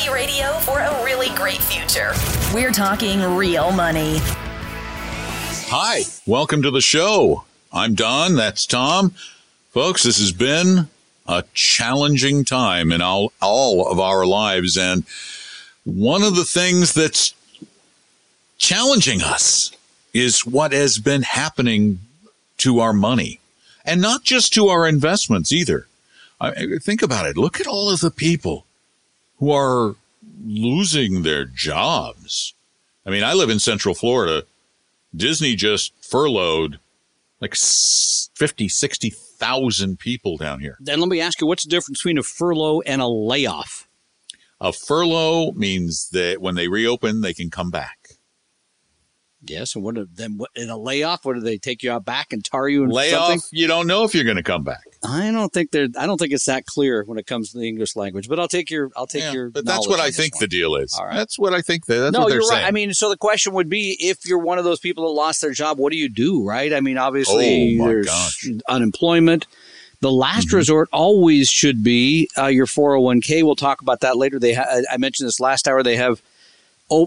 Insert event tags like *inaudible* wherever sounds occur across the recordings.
Money Radio for a really great future. We're talking real money. Hi, welcome to the show. I'm Don, that's Tom. Folks, this has been a challenging time in all, all of our lives. And one of the things that's challenging us is what has been happening to our money and not just to our investments either. I, think about it. Look at all of the people who are losing their jobs. I mean, I live in Central Florida. Disney just furloughed like 50, 60,000 people down here. Then let me ask you what's the difference between a furlough and a layoff? A furlough means that when they reopen, they can come back. Yes, and what then? What, in a layoff, what do they take you out back and tar you? And layoff, something? you don't know if you're going to come back. I don't think they're. I don't think it's that clear when it comes to the English language. But I'll take your. I'll take yeah, your. But that's what I think one. the deal is. All right. That's what I think. That, that's no, what you're saying. right. I mean, so the question would be, if you're one of those people that lost their job, what do you do? Right? I mean, obviously, oh, there's gosh. unemployment. The last mm-hmm. resort always should be uh, your 401k. We'll talk about that later. They, ha- I mentioned this last hour. They have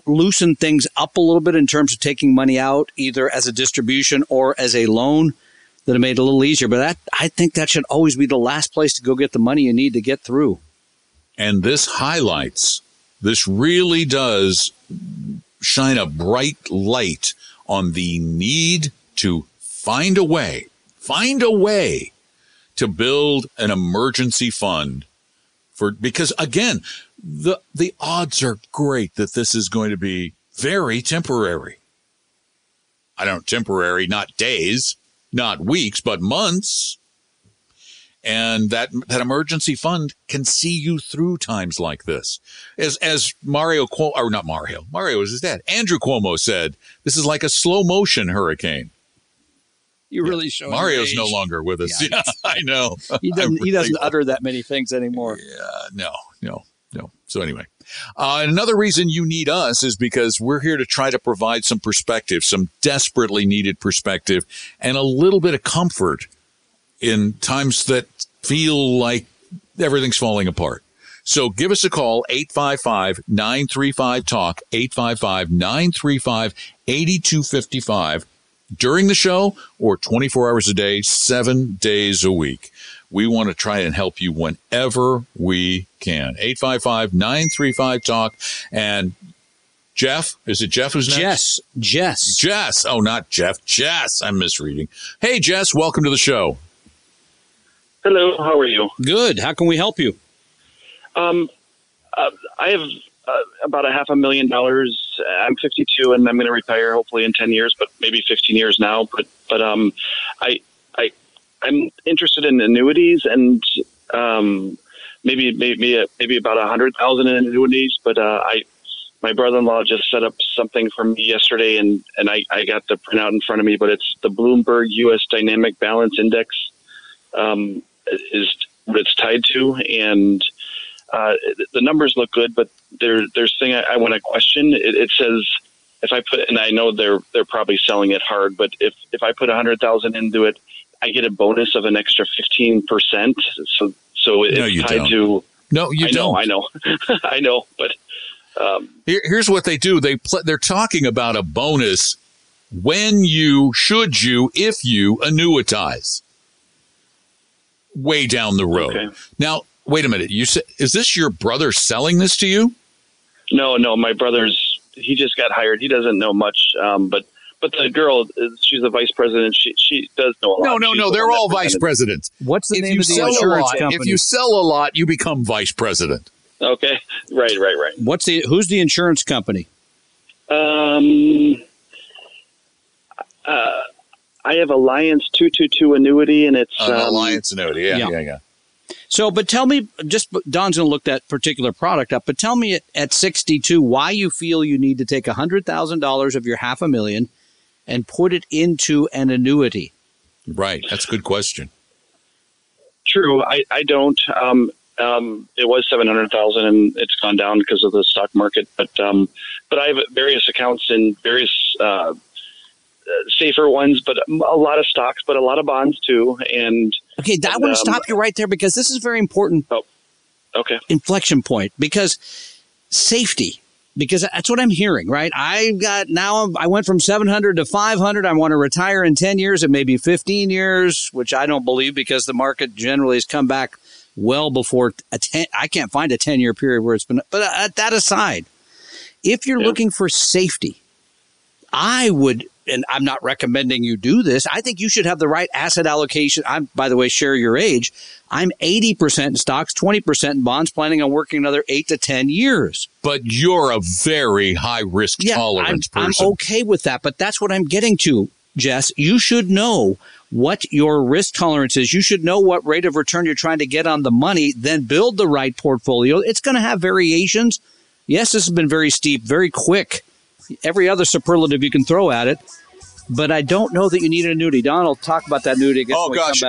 loosen things up a little bit in terms of taking money out either as a distribution or as a loan that have made it a little easier. But that I think that should always be the last place to go get the money you need to get through. And this highlights, this really does shine a bright light on the need to find a way, find a way to build an emergency fund for because again the the odds are great that this is going to be very temporary. I don't temporary, not days, not weeks, but months. And that that emergency fund can see you through times like this. As as Mario Cuomo, or not Mario, Mario is his dad. Andrew Cuomo said, "This is like a slow motion hurricane." You really show Mario's no longer with us. Yeah, *laughs* yeah I know. He *laughs* doesn't. Really he doesn't utter that many things anymore. Yeah, no, no. So anyway, uh, another reason you need us is because we're here to try to provide some perspective, some desperately needed perspective, and a little bit of comfort in times that feel like everything's falling apart. So give us a call, 855-935-TALK, 855-935-8255 during the show or 24 hours a day, seven days a week. We want to try and help you whenever we can. 855 935 TALK. And Jeff, is it Jeff who's next? Jess. Jess. Jess. Oh, not Jeff. Jess. I'm misreading. Hey, Jess, welcome to the show. Hello. How are you? Good. How can we help you? Um, uh, I have uh, about a half a million dollars. I'm 52 and I'm going to retire hopefully in 10 years, but maybe 15 years now. But but um, I I I'm interested in annuities and um, maybe maybe maybe about a hundred thousand in annuities. But uh, I my brother-in-law just set up something for me yesterday, and and I, I got the printout in front of me. But it's the Bloomberg U.S. Dynamic Balance Index um, is what it's tied to, and uh, the numbers look good. But there there's thing I, I want to question. It, it says if I put and I know they're they're probably selling it hard, but if if I put a hundred thousand into it, I get a bonus of an extra fifteen percent. So so it's no, you tied don't. to. No, you I don't. Know, I know, *laughs* I know, but um, Here, here's what they do. They pl- they're talking about a bonus when you should you if you annuitize way down the road. Okay. Now, wait a minute. You said is this your brother selling this to you? No, no, my brother's he just got hired. He doesn't know much, um, but but the girl, she's a vice president. She she does know a lot. No, no, She's no. They're all vice presidents. What's the if name you of the sell a insurance lot, company? if you sell a lot, you become vice president. Okay, right, right, right. What's the who's the insurance company? Um, uh, I have Allianz two two two annuity, and it's An um, Allianz annuity. Yeah, yeah. yeah, yeah. So, but tell me, just Don's going to look that particular product up. But tell me at, at 62 why you feel you need to take hundred thousand dollars of your half a million and put it into an annuity. Right. That's a good question. True, I I don't. Um, um, it was seven hundred thousand, and it's gone down because of the stock market. But um, but I have various accounts in various uh, uh, safer ones, but a lot of stocks, but a lot of bonds too. And Okay, I And, want to um, stop you right there because this is very important okay, inflection point because safety because that's what I'm hearing, right? I've got now I went from 700 to 500. I want to retire in 10 years. It may be 15 years, which I don't believe because the market generally has come back well before a 10. I can't find a 10 year period where it's been, but uh, that aside, if you're yeah. looking for safety, I would and I'm not recommending you do this. I think you should have the right asset allocation. I'm, by the way, share your age. I'm 80% in stocks, 20% in bonds, planning on working another eight to 10 years. But you're a very high risk yeah, tolerance I'm, person. I'm okay with that, but that's what I'm getting to, Jess. You should know what your risk tolerance is. You should know what rate of return you're trying to get on the money, then build the right portfolio. It's going to have variations. Yes, this has been very steep, very quick every other superlative you can throw at it. But I don't know that you need an annuity. Donald, talk about that annuity. Oh gosh,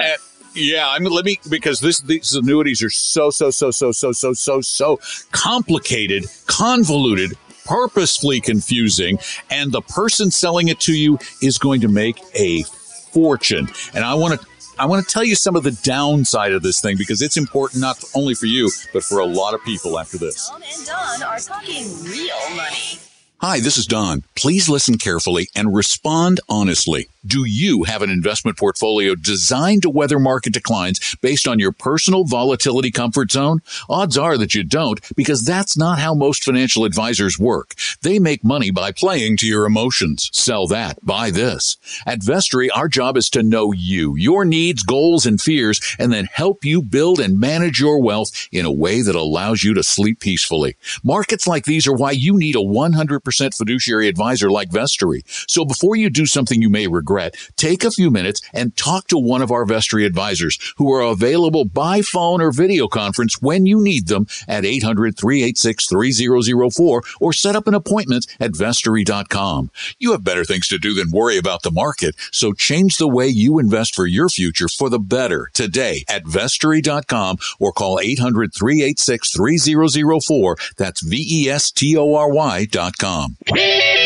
yeah. I mean, let me because this these annuities are so so so so so so so so complicated, convoluted, purposefully confusing, and the person selling it to you is going to make a fortune. And I want to I want to tell you some of the downside of this thing because it's important not only for you, but for a lot of people after this. Tom and Don are talking real money. Hi, this is Don. Please listen carefully and respond honestly. Do you have an investment portfolio designed to weather market declines based on your personal volatility comfort zone? Odds are that you don't because that's not how most financial advisors work. They make money by playing to your emotions. Sell that, buy this. At Vestory, our job is to know you, your needs, goals, and fears, and then help you build and manage your wealth in a way that allows you to sleep peacefully. Markets like these are why you need a 100% fiduciary advisor like Vestory. So before you do something you may regret, take a few minutes and talk to one of our Vestory advisors who are available by phone or video conference when you need them at 800 386 3004 or set up an appointment at vestory.com. You have better things to do than worry about the market, so change the way you invest for your future for the better today at vestory.com or call 800 386 3004. That's V E S T O R Y.com.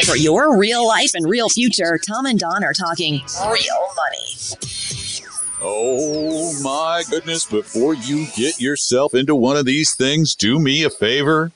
For your real life and real future, Tom and Don are talking real money. Oh my goodness, before you get yourself into one of these things, do me a favor.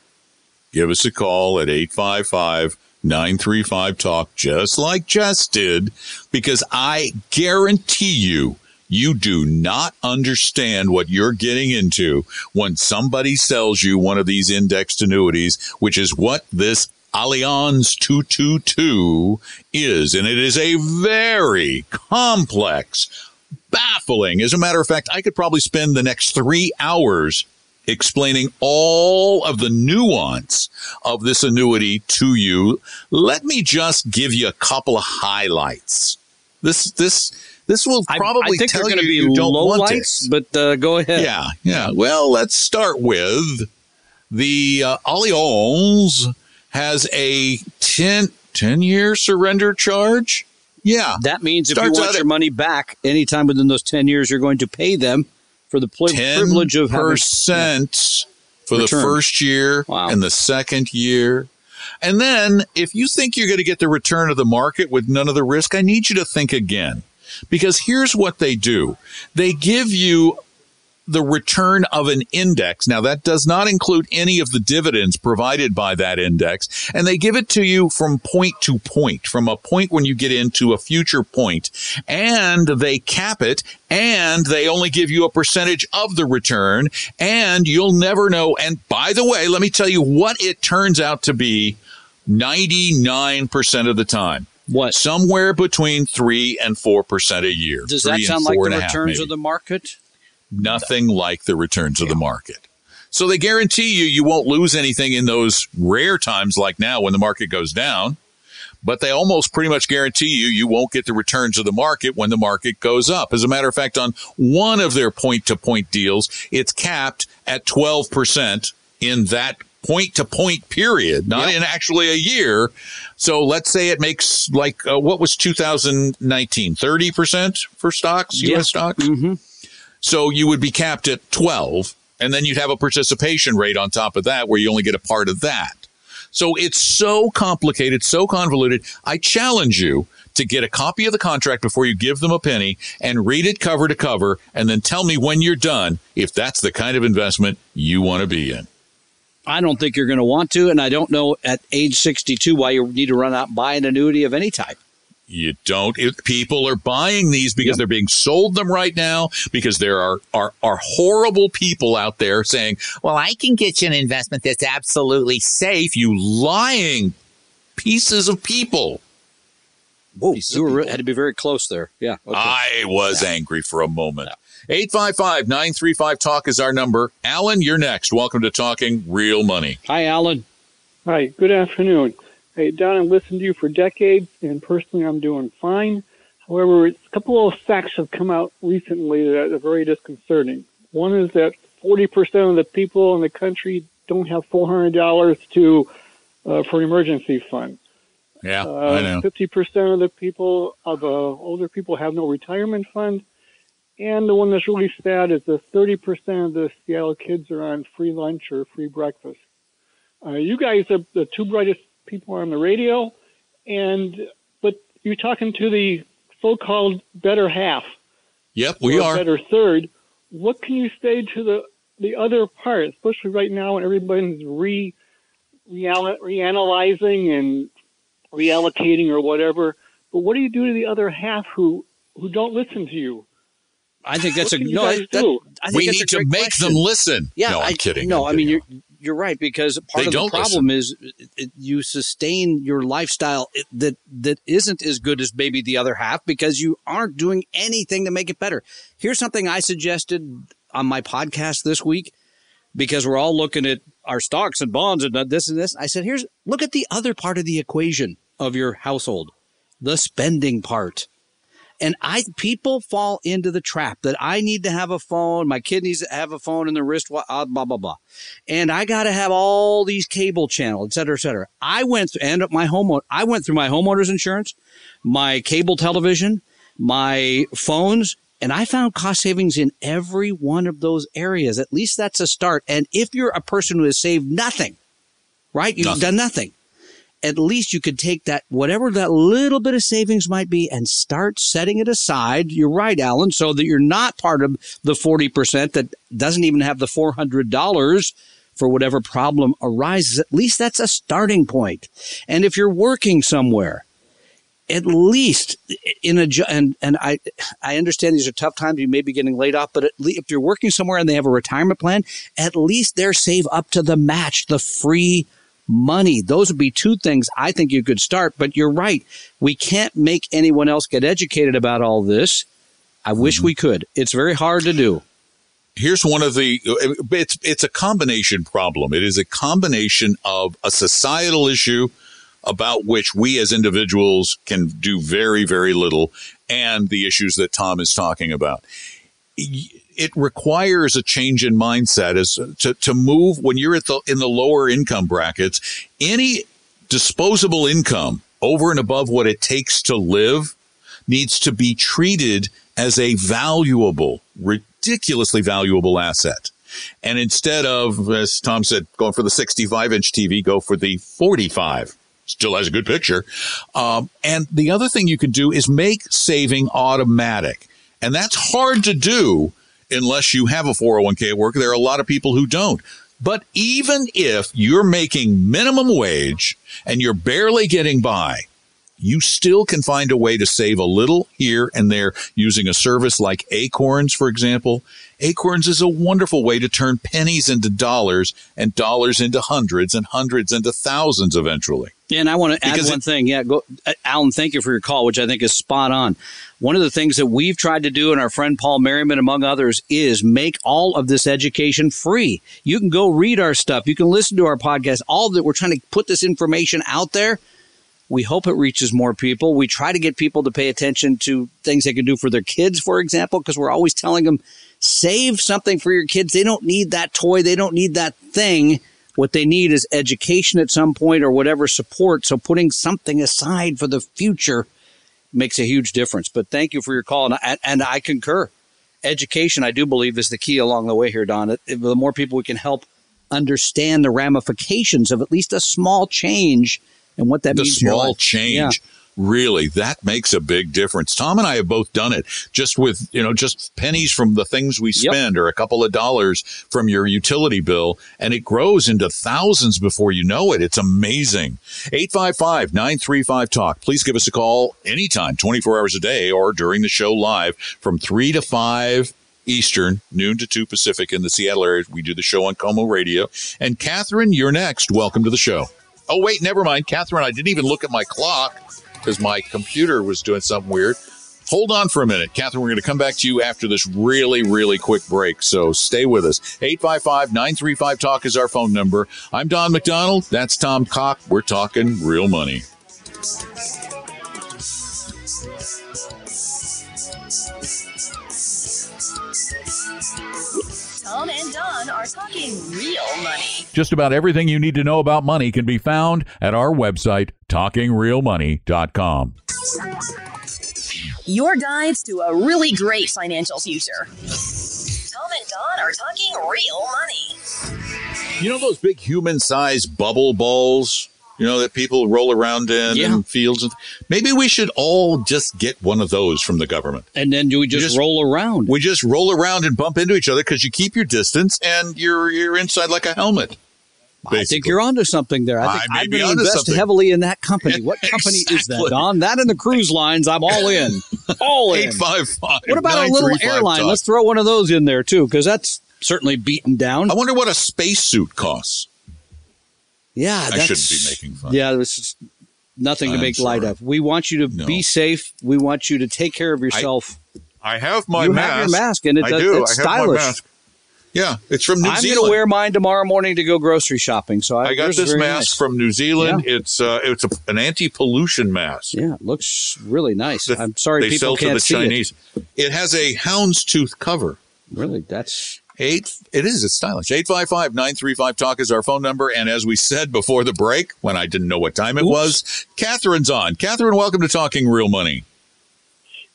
Give us a call at 855 935 Talk, just like Jess did, because I guarantee you, you do not understand what you're getting into when somebody sells you one of these indexed annuities, which is what this Allianz 222 is. And it is a very complex, baffling. As a matter of fact, I could probably spend the next three hours explaining all of the nuance of this annuity to you. Let me just give you a couple of highlights. This, this, this will probably I, I think tell you be you don't low want lights, it. But uh, go ahead. Yeah, yeah. Well, let's start with the uh, Allianz has a 10, 10 year surrender charge. Yeah. That means if you want your money back anytime within those 10 years, you're going to pay them for the pl- privilege of having percent for return. the first year wow. and the second year. And then if you think you're going to get the return of the market with none of the risk, I need you to think again. Because here's what they do. They give you the return of an index. Now, that does not include any of the dividends provided by that index. And they give it to you from point to point, from a point when you get into a future point, And they cap it and they only give you a percentage of the return. And you'll never know. And by the way, let me tell you what it turns out to be 99% of the time. What? Somewhere between 3 and 4% a year. Does that sound like the returns of the market? Nothing like the returns of the market. So they guarantee you you won't lose anything in those rare times like now when the market goes down, but they almost pretty much guarantee you you won't get the returns of the market when the market goes up. As a matter of fact, on one of their point to point deals, it's capped at 12% in that point to point period, not yep. in actually a year. So let's say it makes like uh, what was 2019, 30% for stocks, yep. US stocks? Mm-hmm. So you would be capped at 12, and then you'd have a participation rate on top of that where you only get a part of that. So it's so complicated, so convoluted. I challenge you to get a copy of the contract before you give them a penny and read it cover to cover and then tell me when you're done if that's the kind of investment you want to be in. I don't think you're going to want to, and I don't know at age 62 why you need to run out and buy an annuity of any type. You don't. If people are buying these because yep. they're being sold them right now because there are, are are horrible people out there saying, "Well, I can get you an investment that's absolutely safe." You lying pieces of people. Whoa, you were, had to be very close there. Yeah. Okay. I was yeah. angry for a moment. 855 935 Talk is our number. Alan, you're next. Welcome to Talking Real Money. Hi, Alan. Hi, good afternoon. Hey, Don, I've listened to you for decades, and personally, I'm doing fine. However, a couple of facts have come out recently that are very disconcerting. One is that 40% of the people in the country don't have $400 to uh, for an emergency fund. Yeah, uh, I know. 50% of the people, of the older people, have no retirement fund. And the one that's really sad is that 30% of the Seattle kids are on free lunch or free breakfast. Uh, you guys are the two brightest people are on the radio, and but you're talking to the so-called better half. Yep, we are better third. What can you say to the the other part, especially right now when everybody's re, real, reanalyzing and reallocating or whatever? But what do you do to the other half who who don't listen to you? I think that's what a no. That, I think we need to make question. them listen. Yeah, no, I'm I, kidding. No, I'm i mean you're you're right because part they of the problem listen. is it, you sustain your lifestyle that that isn't as good as maybe the other half because you aren't doing anything to make it better. Here's something I suggested on my podcast this week because we're all looking at our stocks and bonds and this and this. I said, here's look at the other part of the equation of your household, the spending part. And I people fall into the trap that I need to have a phone, my kid needs to have a phone in the wrist, blah uh, blah blah blah, and I got to have all these cable channels, et cetera, et cetera. I went through, and my home, I went through my homeowners insurance, my cable television, my phones, and I found cost savings in every one of those areas. At least that's a start. And if you're a person who has saved nothing, right, you've nothing. done nothing at least you could take that, whatever that little bit of savings might be, and start setting it aside. You're right, Alan, so that you're not part of the 40% that doesn't even have the $400 for whatever problem arises. At least that's a starting point. And if you're working somewhere, at least in a and and I I understand these are tough times. You may be getting laid off, but if you're working somewhere and they have a retirement plan, at least they're save up to the match, the free money. Those would be two things I think you could start. But you're right. We can't make anyone else get educated about all this. I wish mm-hmm. we could. It's very hard to do. Here's one of the it's it's a combination problem. It is a combination of a societal issue about which we as individuals can do very very little and the issues that Tom is talking about it requires a change in mindset as to, to move when you're at the in the lower income brackets any disposable income over and above what it takes to live needs to be treated as a valuable ridiculously valuable asset. And instead of as tom said going for the 65 inch tv go for the 45 still has a good picture. Um, and the other thing you can do is make saving automatic. And that's hard to do unless you have a 401k worker. There are a lot of people who don't. But even if you're making minimum wage and you're barely getting by, you still can find a way to save a little here and there using a service like Acorns, for example. Acorns is a wonderful way to turn pennies into dollars and dollars into hundreds and hundreds into thousands eventually. Yeah, and I want to add because one it, thing. Yeah, go, uh, Alan. Thank you for your call, which I think is spot on. One of the things that we've tried to do, and our friend Paul Merriman, among others, is make all of this education free. You can go read our stuff. You can listen to our podcast. All that we're trying to put this information out there we hope it reaches more people. We try to get people to pay attention to things they can do for their kids, for example, because we're always telling them save something for your kids. They don't need that toy. They don't need that thing. What they need is education at some point or whatever support. So putting something aside for the future makes a huge difference. But thank you for your call. And I, and I concur. Education, I do believe, is the key along the way here, Don. The more people we can help understand the ramifications of at least a small change and what that the means. small change. Yeah. really that makes a big difference tom and i have both done it just with you know just pennies from the things we Yep. spend or a couple of dollars from your utility bill and it grows into thousands before you know it it's amazing 855-935 talk please give us a call anytime 24 hours a day or during the show live from 3 to 5 Eastern, noon to 2 Pacific in the Seattle area. We do the show on KOMO Radio. And Catherine, you're next. Welcome to the show. Oh, wait, never mind. Catherine, I didn't even look at my clock because my computer was doing something weird. Hold on for a minute. Catherine, we're going to come back to you after this really, really quick break. So stay with us. 855 935 Talk is our phone number. I'm Don McDonald. That's Tom Cock. We're talking real money. Tom and Don are talking real money. Just about everything you need to know about money can be found at our website, talkingrealmoney.com. Your guides to a really great financial future. Tom and Don are talking real money. You know those big human sized bubble balls? You know that people roll around in Yeah. in fields. And maybe we should all just get one of those from the government. And then do we just, just- roll around? We just roll around and bump into each other because you keep your distance and you're you're inside like a helmet. I think you're onto something there. I I think may I'm be going to invest something. heavily in that company. *laughs* What company is that, Don? That and the cruise lines, I'm all in. *laughs* All in. Eight five five. What about a little airline? Let's throw one of those in there too, because that's certainly beaten down. I wonder what a spacesuit costs. Yeah, I that's, shouldn't be making fun. Yeah, there's is nothing to I'm make light of. We want you to No. be safe. We want you to take care of yourself. I have my you mask. have your mask, and it I does, do. it's I stylish. Yeah, it's from New Zealand. I'm going to wear mine tomorrow morning to go grocery shopping. So I, I got this mask nice. from New Zealand. It's uh, it's a, an anti-pollution mask. Yeah, it looks really nice. that I'm sorry they people sell can't to the see Chinese. It. has a houndstooth cover. Really, that's Eight. It is. It's stylish. 855-935 talk is our phone number. And as we said before the break, when I didn't know what time it Oops. was, Catherine's on. Catherine, welcome to Talking Real Money.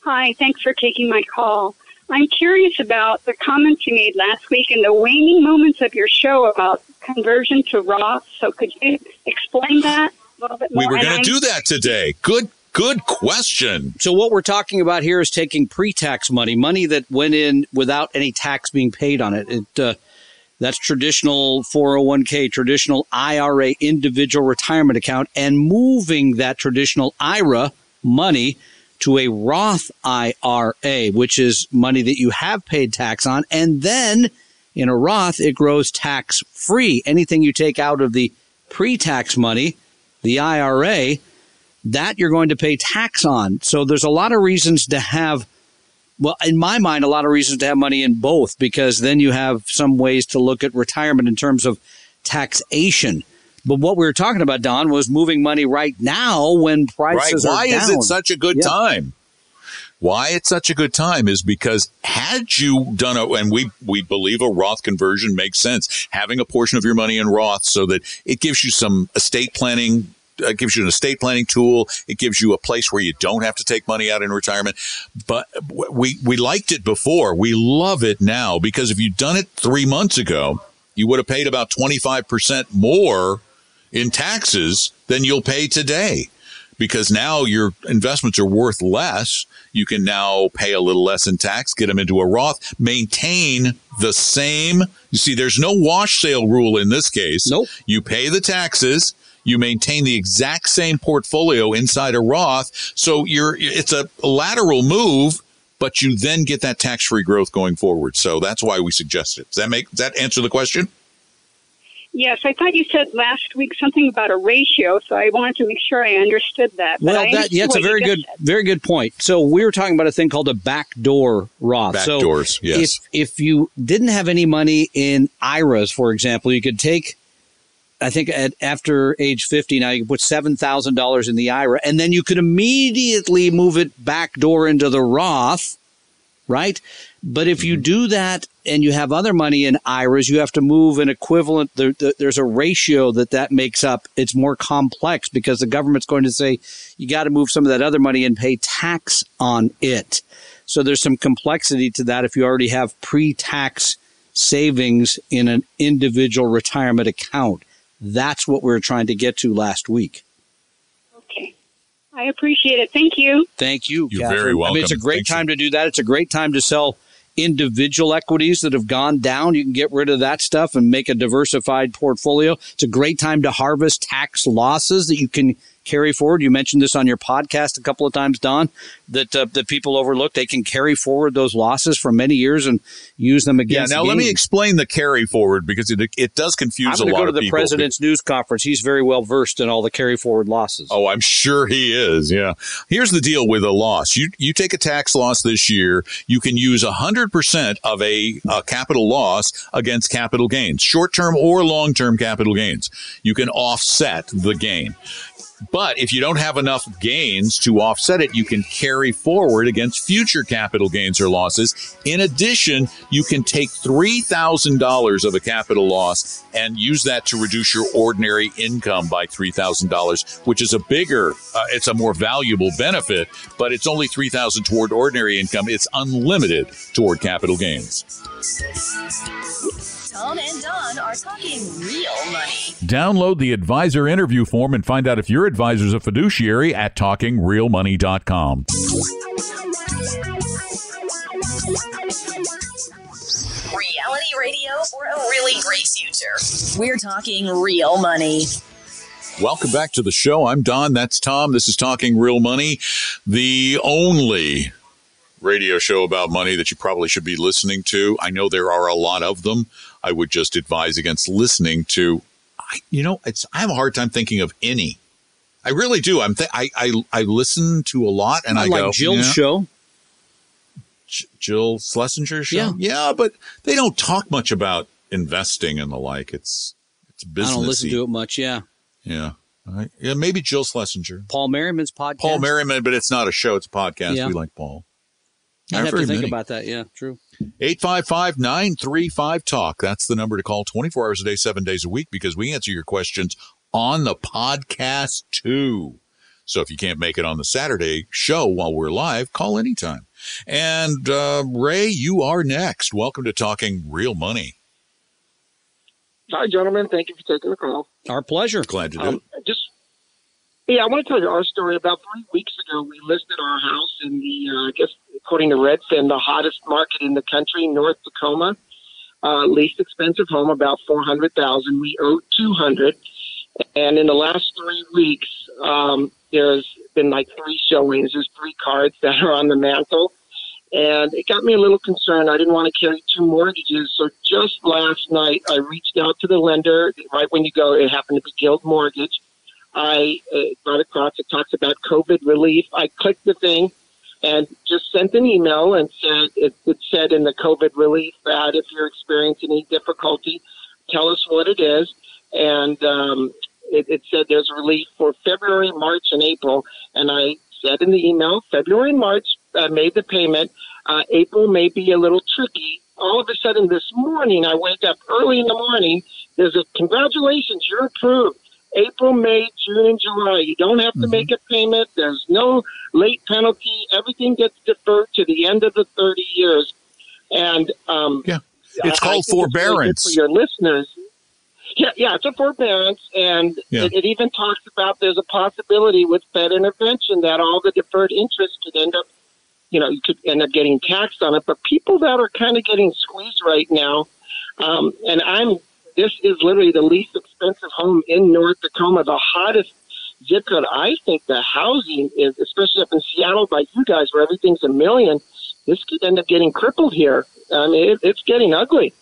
Hi, thanks for taking my call. I'm curious about the comments you made last week and the waning moments of your show about conversion to Roth. So could you explain that a little bit more? We were going to do that today. Good. Good question. So what we're talking about here is taking pre-tax money, money that went in without any tax being paid on it. It uh, that's traditional 401k, traditional IRA, individual retirement account, and moving that traditional IRA money to a Roth IRA, which is money that you have paid tax on, and then in a Roth it grows tax free. Anything you take out of the pre-tax money, the IRA, that you're going to pay tax on. So there's a lot of reasons to have, well, in my mind, a lot of reasons to have money in both because then you have some ways to look at retirement in terms of taxation. But what we were talking about, Don, was moving money right now when Right. prices Why are down. is it such a good Yeah. time? Why it's such a good time is because had you done a, and we, we believe a Roth conversion makes sense, having a portion of your money in Roth so that it gives you some estate planning, uh, gives you an estate planning tool. It gives you a place where you don't have to take money out in retirement. But we, we liked it before. We love it now because if you'd done it three months ago, you would have paid about 25% more in taxes than you'll pay today because now your investments are worth less. You can now pay a little less in tax, get them into a Roth, maintain the same. You see, there's no wash sale rule in this case. Nope. You pay the taxes. You maintain the exact same portfolio inside a Roth. So you're, it's a lateral move, but you then get that tax free growth going forward. So that's why we suggest it. Does that make, does that answer the question? Yes, I thought you said last week something about a ratio, so I wanted to make sure I understood that. But Well, I that yeah, it's a very good, said. very good point. So we were talking about a thing called a backdoor Roth. so Backdoors, yes. If if you didn't have any money in IRAs, for example, you could take. I think at after age fifty now you can put seven thousand dollars in the IRA, and then you could immediately move it backdoor into the Roth, right? But if you mm-hmm. do that and you have other money in IRAs, you have to move an equivalent. There, there- there's a ratio that that makes up. It's more complex because the government's going to say you got to move some of that other money and pay tax on it. So there's some complexity to that if you already have pre-tax savings in an individual retirement account. That's what we were trying to get to last week. Okay. I appreciate it. Thank you. Thank you. You're Catherine. very I mean, it's a great Thanks. time to do that. It's a great time to sell individual equities that have gone down. You can get rid of that stuff and make a diversified portfolio. It's a great time to harvest tax losses that you can carry forward. You mentioned this on your podcast a couple of times, Don, that uh, that people overlook. They can carry forward those losses for many years and use them Yeah, against. now let me explain the carry forward because it it does I'm confuse a going to lot go to of the people. president's news conference. He's very well versed in all the carry forward losses. Oh, I'm sure he is. Yeah. Here's the deal with a loss. You you take a tax loss this year, you can use 100% of a, a capital loss against capital gains, short-term or long-term capital gains. You can offset the gain. But if you don't have enough gains to offset it, you can carry forward against future capital gains or losses. In addition, you can take $3,000 of a capital loss and use that to reduce your ordinary income by $3,000, which is a bigger, uh, it's a more valuable benefit, but it's only 3000 toward ordinary income. It's unlimited toward capital gains. Tom and Don are talking real money. Download the advisor interview form and find out if your advisor's a fiduciary at talkingrealmoney.com. Reality radio for a really great future. We're talking real money. Welcome back to the show. I'm Don. That's Tom. This is Talking Real Money, the only radio show about money that you probably should be listening to. I know there are a lot of them. I would just advise against listening to. I, you know, it's I have a hard time thinking of any. I really do. I'm th- I, I I listen to a lot, and I, like go Jill's yeah, show. J- Jill Schlesinger show. Yeah. yeah, but they don't talk much about investing and the like. It's it's business. I don't listen to it much. Yeah, Yeah. I- yeah, maybe Jill Schlesinger. Paul Merriman's podcast. Paul Merriman, but it's not a show, it's a podcast. Yeah. We like Paul. I have to think many. about that. Yeah, true. 855 935 Talk. That's the number to call 24 hours a day, seven days a week, because we answer your questions on the podcast too. So if you can't make it on the Saturday show while we're live, call anytime. And uh, Ray, you are next. Welcome to Talking Real Money. Hi, gentlemen. Thank you for taking the call. Our pleasure. Glad to do Um, just, yeah, I want to tell you our story. About three weeks ago, we listed our house in the, uh, I guess, according to Redfin, the hottest market in the country, North Tacoma. Uh, least expensive home, about four hundred thousand. We owed two hundred, and in the last three weeks, um, there's been like three showings. There's three cards *laughs* that are on the mantle, and it got me a little concerned. I didn't want to carry two mortgages, so just last night I reached out to the lender. Right when you go, it happened to be Guild Mortgage. I uh, got across. It talks about COVID relief. I clicked the thing and just sent an email and said it, it said in the COVID relief that if you're experiencing any difficulty, tell us what it is. And um, it, it said there's relief for February, March, and April. And I said in the email, February and March, I made the payment. Uh, April may be a little tricky. All of a sudden this morning, I wake up early in the morning. There's a congratulations, you're approved. April, May, June, and July. You don't have to make a payment. There's no late penalty. Everything gets deferred to the end of the 30 years. And um, Yeah. It's I- I called think it's really forbearance. for your listeners. Yeah, yeah, it's a forbearance, and Yeah. it, it even talks about there's a possibility with Fed intervention that all the deferred interest could end up, you know, you could end up getting taxed on it. But people that are kind of getting squeezed right now, um, and I'm, this is literally the least expensive home in North Tacoma, the hottest zip code. I think the housing is, especially up in Seattle, by you guys, where everything's a million. This could end up getting crippled here. I mean, it, it's getting ugly.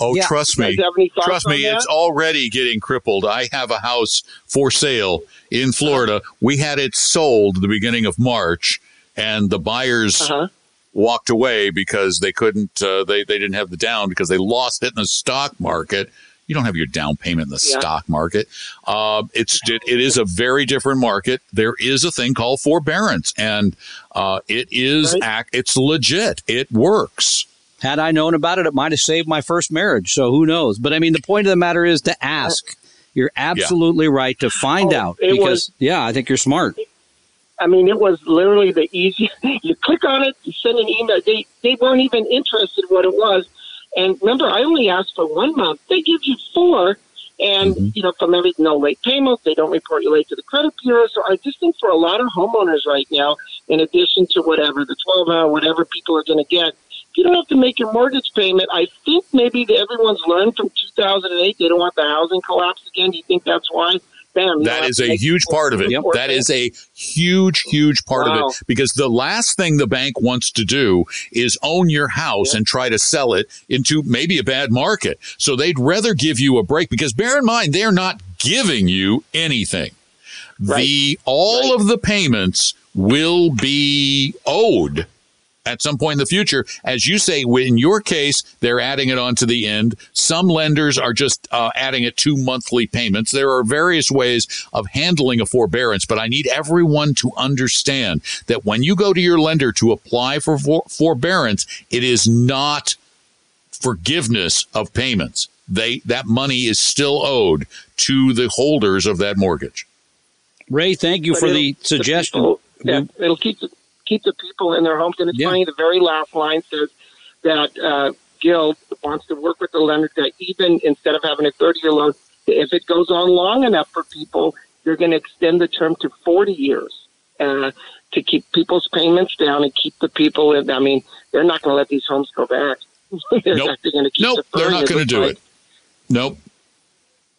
Oh, Yeah. trust me. have any thoughts Trust me, that? it's already getting crippled. I have a house for sale in Florida. We had it sold the beginning of March, and the buyers Uh-huh. Walked away because they couldn't, uh, they, they didn't have the down because they lost it in the stock market. You don't have your down payment in the Yeah. stock market. Uh, it's it, it is a very different market. There is a thing called forbearance, and uh, it is Right. act. It's legit. It works. Had I known about it, it might have saved my first marriage. So who knows? But I mean, the point of the matter is to ask. You're absolutely right to find Oh, out because, was- yeah, I think you're smart. I mean, it was literally the easiest. *laughs* You click on it, you send an email. They they weren't even interested in what it was. And remember, I only asked for one month. They give you four, And, Mm-hmm. you know, from every no late payments, they don't report you late to the credit bureau. So I just think for a lot of homeowners right now, in addition to whatever, the 12 hour, whatever people are going to get, if you don't have to make your mortgage payment, I think maybe everyone's learned from 2008 they don't want the housing collapse again. Do you think that's why? That is a huge part of it. your That is a huge, huge part Wow. of it because the last thing the bank wants to do is own your house and try to sell it into maybe a bad market. So they'd rather give you a break because bear in mind, they're not giving you anything. The all of the payments will be owed at some point in the future. As you say, in your case, they're adding it on to the end. Some lenders are just uh, adding it to monthly payments. There are various ways of handling a forbearance, but I need everyone to understand that when you go to your lender to apply for for- forbearance, it is not forgiveness of payments. They that money is still owed to the holders of that mortgage. Ray, thank you But for it'll- the suggestion. people- yeah, it'll keep the, keep the people in their homes. And it's Yeah. funny, the very last line says that uh, Guild wants to work with the lender that even instead of having a 30 year loan, if it goes on long enough for people, they're going to extend the term to 40 years uh, to keep people's payments down and keep the people in. I mean, they're not going to let these homes go back. *laughs* they're Nope. actually going to keep Nope, they're not going to do like. it. Nope.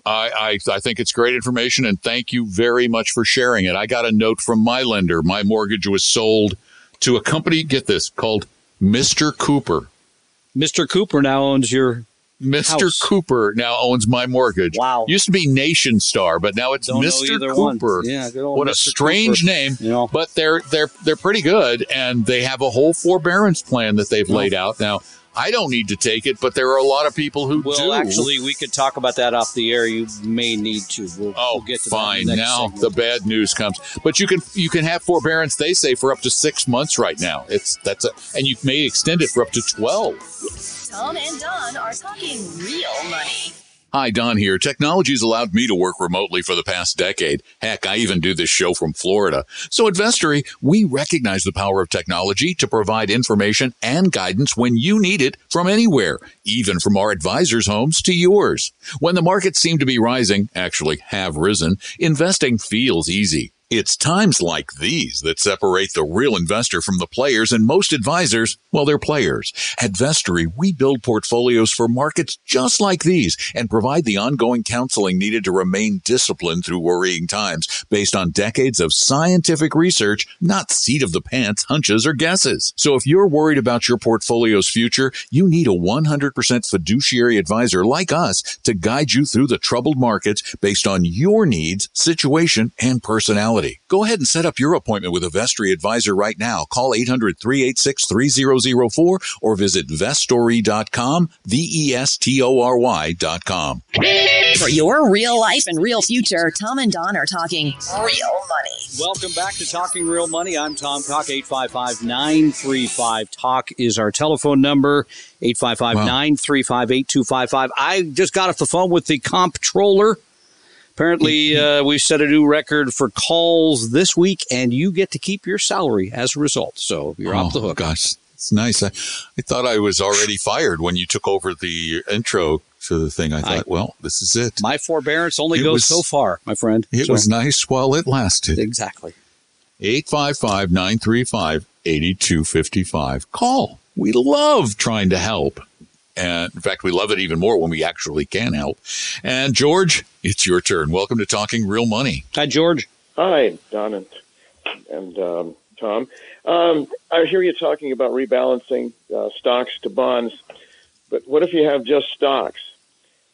I, I I think it's great information, and thank you very much for sharing it. I got a note from my lender. My mortgage was sold to a company. Get this called Mr. Cooper. Mr. Cooper now owns your Mr. House. Cooper now owns my mortgage. Wow. Used to be Nationstar, but now it's Don't Mr. one. Cooper. Yeah, good old What a strange Cooper. name. You know. But they're they're they're pretty good, and they have a whole forbearance plan that they've laid out. Now I don't need to take it, but there are a lot of people who Well, do. Well, actually, we could talk about that off the air. You may need to. We'll, Oh, we'll get to fine. that the now segment. the bad news comes, but you can you can have forbearance. They say for up to six months right now. It's that's a, and you may extend it for up to twelve. Tom and Don are talking real money. Hi, Don here. Technology's allowed me to work remotely for the past decade. Heck, I even do this show from Florida. So at Vestory, we recognize the power of technology to provide information and guidance when you need it from anywhere, even from our advisors' homes to yours. When the markets seem to be rising, actually have risen, investing feels easy. It's times like these that separate the real investor from the players, and most advisors, well, they're players. At Vestory, we build portfolios for markets just like these and provide the ongoing counseling needed to remain disciplined through worrying times based on decades of scientific research, not seat of the pants hunches or guesses. So if you're worried about your portfolio's future, you need a 100% fiduciary advisor like us to guide you through the troubled markets based on your needs, situation, and personality. Go ahead and set up your appointment with a Vestory advisor right now. Call 800-386-3004 or visit vestory.com, V-E-S-T-O-R-Y dot com. For your real life and real future, Tom and Don are talking real money. Welcome back to Talking Real Money. I'm Tom Cock. 855-935-TALK is our telephone number. 855-935-8255. I just got off the phone with the comptroller. Apparently, uh, we've set a new record for calls this week, and you get to keep your salary as a result. So you're off the Oh, hook. Gosh, it's nice. I, I thought I was already fired when you took over the intro to the thing. I thought, well, this is it. My forbearance only It goes was- so far, my friend. It So- was nice while it lasted. exactly. 855 935 8255. Call. We love trying to help. And in fact, we love it even more when we actually can help. And George, it's your turn. Welcome to Talking Real Money. Hi, George. Hi, Don and, and um, Tom. Um, I hear you talking about rebalancing uh, stocks to bonds, but what if you have just stocks?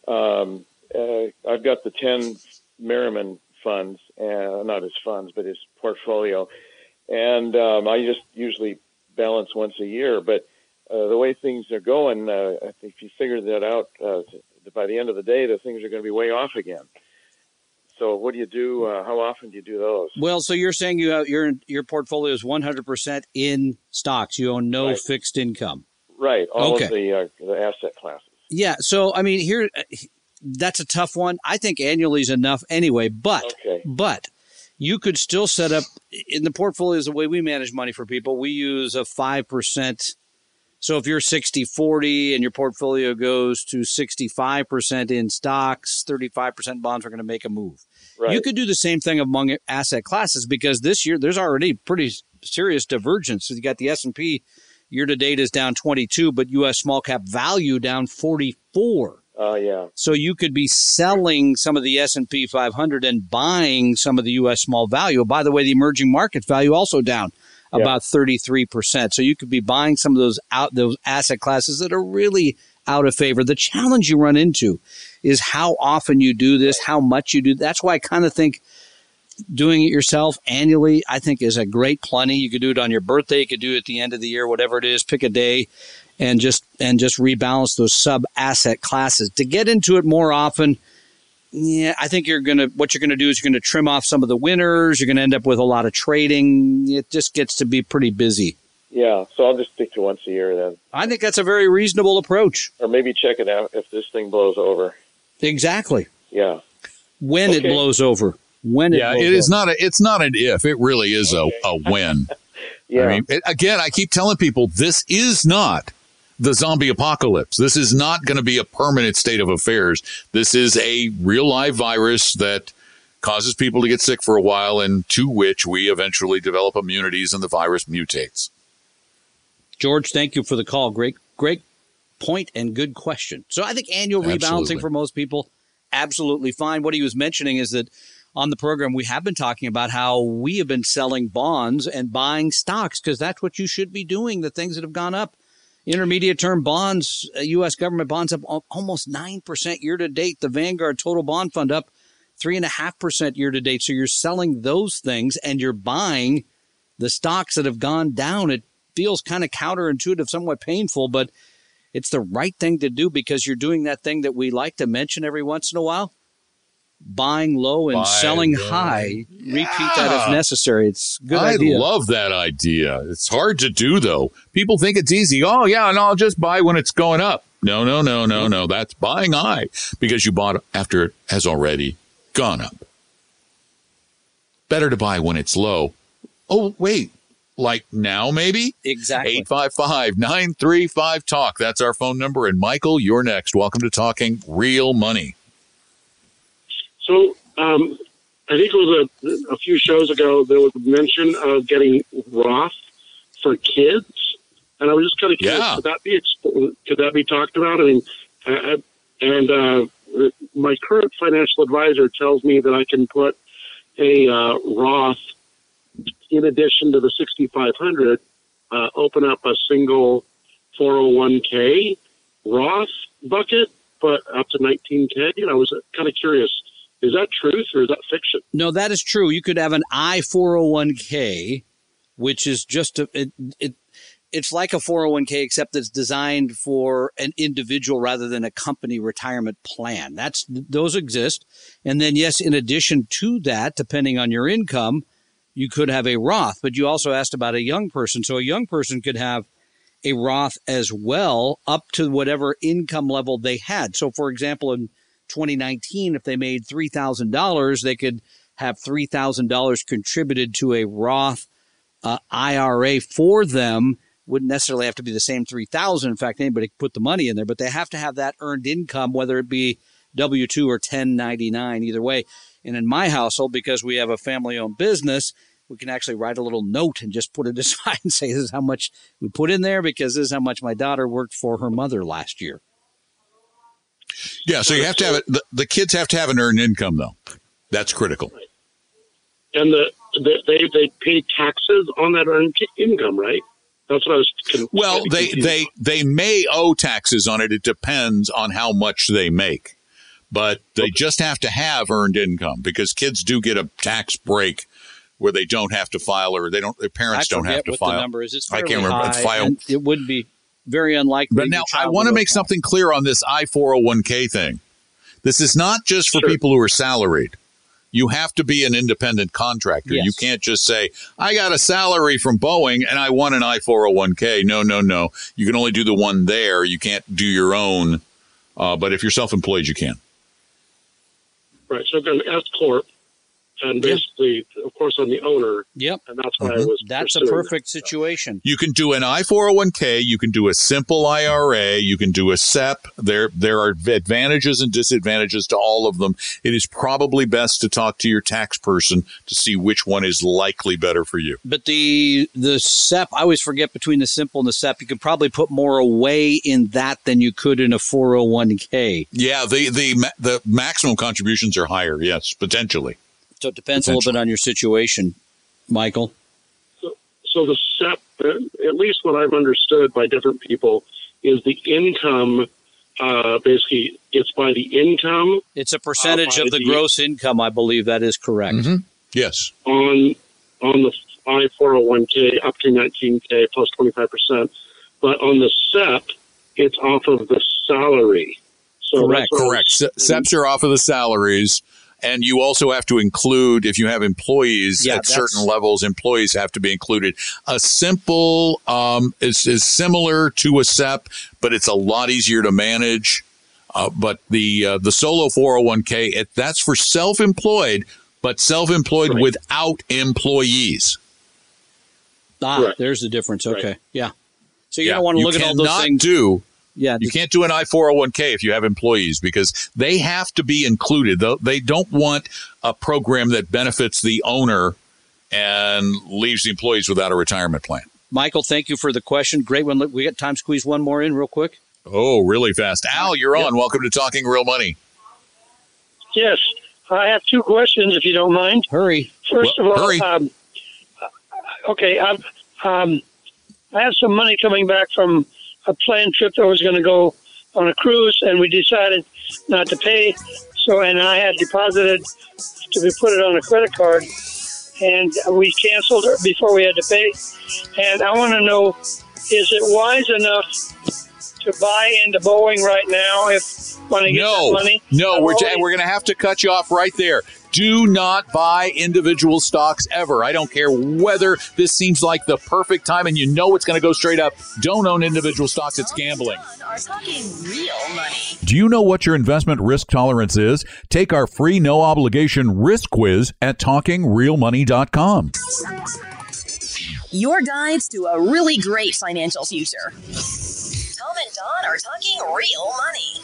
Um, uh, I've got the 10 Merriman funds, uh, not his funds, but his portfolio, and um, I just usually balance once a year. But uh, the way things are going, uh, I think if you figure that out, uh, by the end of the day, the things are going to be way off again. So, what do you do? Uh, how often do you do those? Well, so you're saying you have, your your portfolio is 100% in stocks. You own no Right. fixed income. Right, all Okay. of the uh, the asset classes. Yeah. So I mean, here that's a tough one. I think annually is enough anyway. But Okay. but you could still set up in the portfolios the way we manage money for people. We use a five percent So if you're 60 40 and your portfolio goes to 65% in stocks, 35% bonds are going to make a move. Right. You could do the same thing among asset classes because this year there's already pretty serious divergence. So you got the S&P year to date is down 22, but US small cap value down 44. Uh, yeah. So you could be selling some of the S&P 500 and buying some of the US small value. By the way, the emerging market value also down About 33%. So you could be buying some of those out those asset classes that are really out of favor. The challenge you run into is how often you do this, how much you do. That's why I kind of think doing it yourself annually, I think is a great plenty. You could do it on your birthday, you could do it at the end of the year, whatever it is, pick a day and just and just rebalance those sub asset classes. To get into it more often, yeah, I think you're gonna what you're gonna do is you're gonna trim off some of the winners. You're gonna end up with a lot of trading. It just gets to be pretty busy. Yeah. So I'll just stick to once a year then, I think that's a very reasonable approach. or maybe check it out if this thing blows over. Exactly. Yeah. When it blows over. When it Yeah, blows it is over. not a it's not an if. It really is a, a when. Yeah. *laughs* I mean, it, again, I keep telling people this is not the zombie apocalypse. This is not going to be a permanent state of affairs. This is a real live virus that causes people to get sick for a while and to which we eventually develop immunities and the virus mutates. George, thank you for the call. Great, great point and good question. So I think annual rebalancing Absolutely. for most people, absolutely fine. What he was mentioning is that on the program, we have been talking about how we have been selling bonds and buying stocks because that's what you should be doing, the things that have gone up. Intermediate term bonds, uh, U.S. government bonds up almost 9% year to date. The Vanguard Total Bond Fund up 3.5% year to date. So you're selling those things and you're buying the stocks that have gone down. It feels kind of counterintuitive, somewhat painful, but it's the right thing to do because you're doing that thing that we like to mention every once in a while buying low and selling low. high. Repeat that if necessary. It's a good I idea. love that idea. It's hard to do though. People think it's easy. Oh yeah, and I'll just buy when it's going up. No, no, no, no, no. That's buying high because you bought after it has already gone up. Better to buy when it's low. Oh, wait. Like now maybe? exactly. 855-935 talk. That's our phone number and Michael, you're next. Welcome to talking real money. So, um, I think it was a, a few shows ago there was a mention of getting Roth for kids, and I was just kind of curious. Yeah. Could that be could that be talked about? I mean, uh, and uh, my current financial advisor tells me that I can put a uh, Roth in addition to the 6500 uh, open up a single 401k Roth bucket, but up to 19k. And I was kind of curious. Is that truth or is that fiction? No, that is true. You could have an I four hundred one k, which is just a it, it it's like a four hundred one k except it's designed for an individual rather than a company retirement plan. That's those exist, and then yes, in addition to that, depending on your income, you could have a Roth. But you also asked about a young person, so a young person could have a Roth as well, up to whatever income level they had. So, for example, in 2019, if they made $3,000, they could have $3,000 contributed to a Roth uh, IRA for them. Wouldn't necessarily have to be the same 3000 In fact, anybody could put the money in there, but they have to have that earned income, whether it be W 2 or 1099, either way. And in my household, because we have a family owned business, we can actually write a little note and just put it *laughs* aside and say, this is how much we put in there because this is how much my daughter worked for her mother last year. Yeah, so you have to have it. The, the kids have to have an earned income, though. That's critical. And the, the they they pay taxes on that earned income, right? That's what I was. Con- Well, getting they confused. they they may owe taxes on it. It depends on how much they make, but they just have to have earned income because kids do get a tax break where they don't have to file or they don't. Their parents I don't have to what file. the number is. It's I can't remember. High, file- It would be very unlikely. But now I want to make something clear on this I four hundred one k thing. This is not just for Sure. people who are salaried. You have to be an independent contractor. Yes. You can't just say, I got a salary from Boeing and I want an I 401k. No, no, no. You can only do the one there. You can't do your own. Uh, but if you're self employed, you can. right. So, an S corp, and basically, of course, I'm the owner. Yep. And that's why I Mhm. was. That's a pursuing perfect situation. You can do an I-401k, you can do a simple IRA, you can do a SEP. There there are advantages and disadvantages to all of them. It is probably best to talk to your tax person to see which one is likely better for you. But the the SEP, I always forget between the simple and the SEP. You could probably put more away in that than you could in a 401k. Yeah, the the the maximum contributions are higher, yes, potentially. So it depends a little bit on your situation, Michael. So the SEP, uh, at least what I've understood by different people, is the income. Uh, basically, it's by the income It's a percentage by of the the- gross income. I believe that is correct. Mm-hmm. Yes. on on the I four hundred one k up to nineteen k plus twenty five percent, but on the SEP, it's off of the salary. So that's what I was- Correct. Se- SEPs are off of the salaries. And you also have to include, if you have employees Yeah, at certain levels, employees have to be included. A simple um, is, is similar to a SEP, but it's a lot easier to manage. Uh, but the uh, the solo 401k, it, that's for self-employed, but self-employed without employees. Ah, Correct. there's the difference. Okay, Right. yeah. So you Yeah, don't want to you look at all those cannot things. Do yeah, you can't do an I four hundred one k if you have employees because they have to be included. Though they don't want a program that benefits the owner and leaves the employees without a retirement plan. Michael, thank you for the question. Great one. We got time. Squeeze one more in real quick. Oh, really fast, Al, you're on. Welcome to Talking Real Money. Yes, I have two questions, if you don't mind. Hurry. First Well, of all, hurry. Um, okay, I'm, um, I have some money coming back from a planned trip that was going to go on a cruise, and we decided not to pay. So, and I had deposited to be put it on a credit card, and we canceled it before we had to pay. And I want to know, is it wise enough to buy into Boeing right now if when I get No, money? no, we're already- we're going to have to cut you off right there. Do not buy individual stocks ever. I don't care whether this seems like the perfect time and you know it's going to go straight up. Don't own individual stocks. It's gambling. Are talking real money. Do you know what your investment risk tolerance is? Take our free no obligation risk quiz at talkingrealmoney.com. Your guides to a really great financial future. Don are talking real money.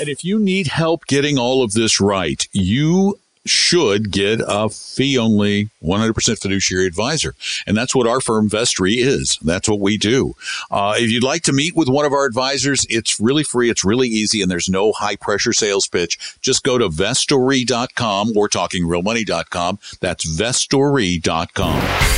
And if you need help getting all of this right, you should get a fee only 100% fiduciary advisor. And that's what our firm Vestory is. That's what we do. Uh, if you'd like to meet with one of our advisors, it's really free. It's really easy and there's no high pressure sales pitch. Just go to vestory.com or talkingrealmoney.com. That's vestory.com.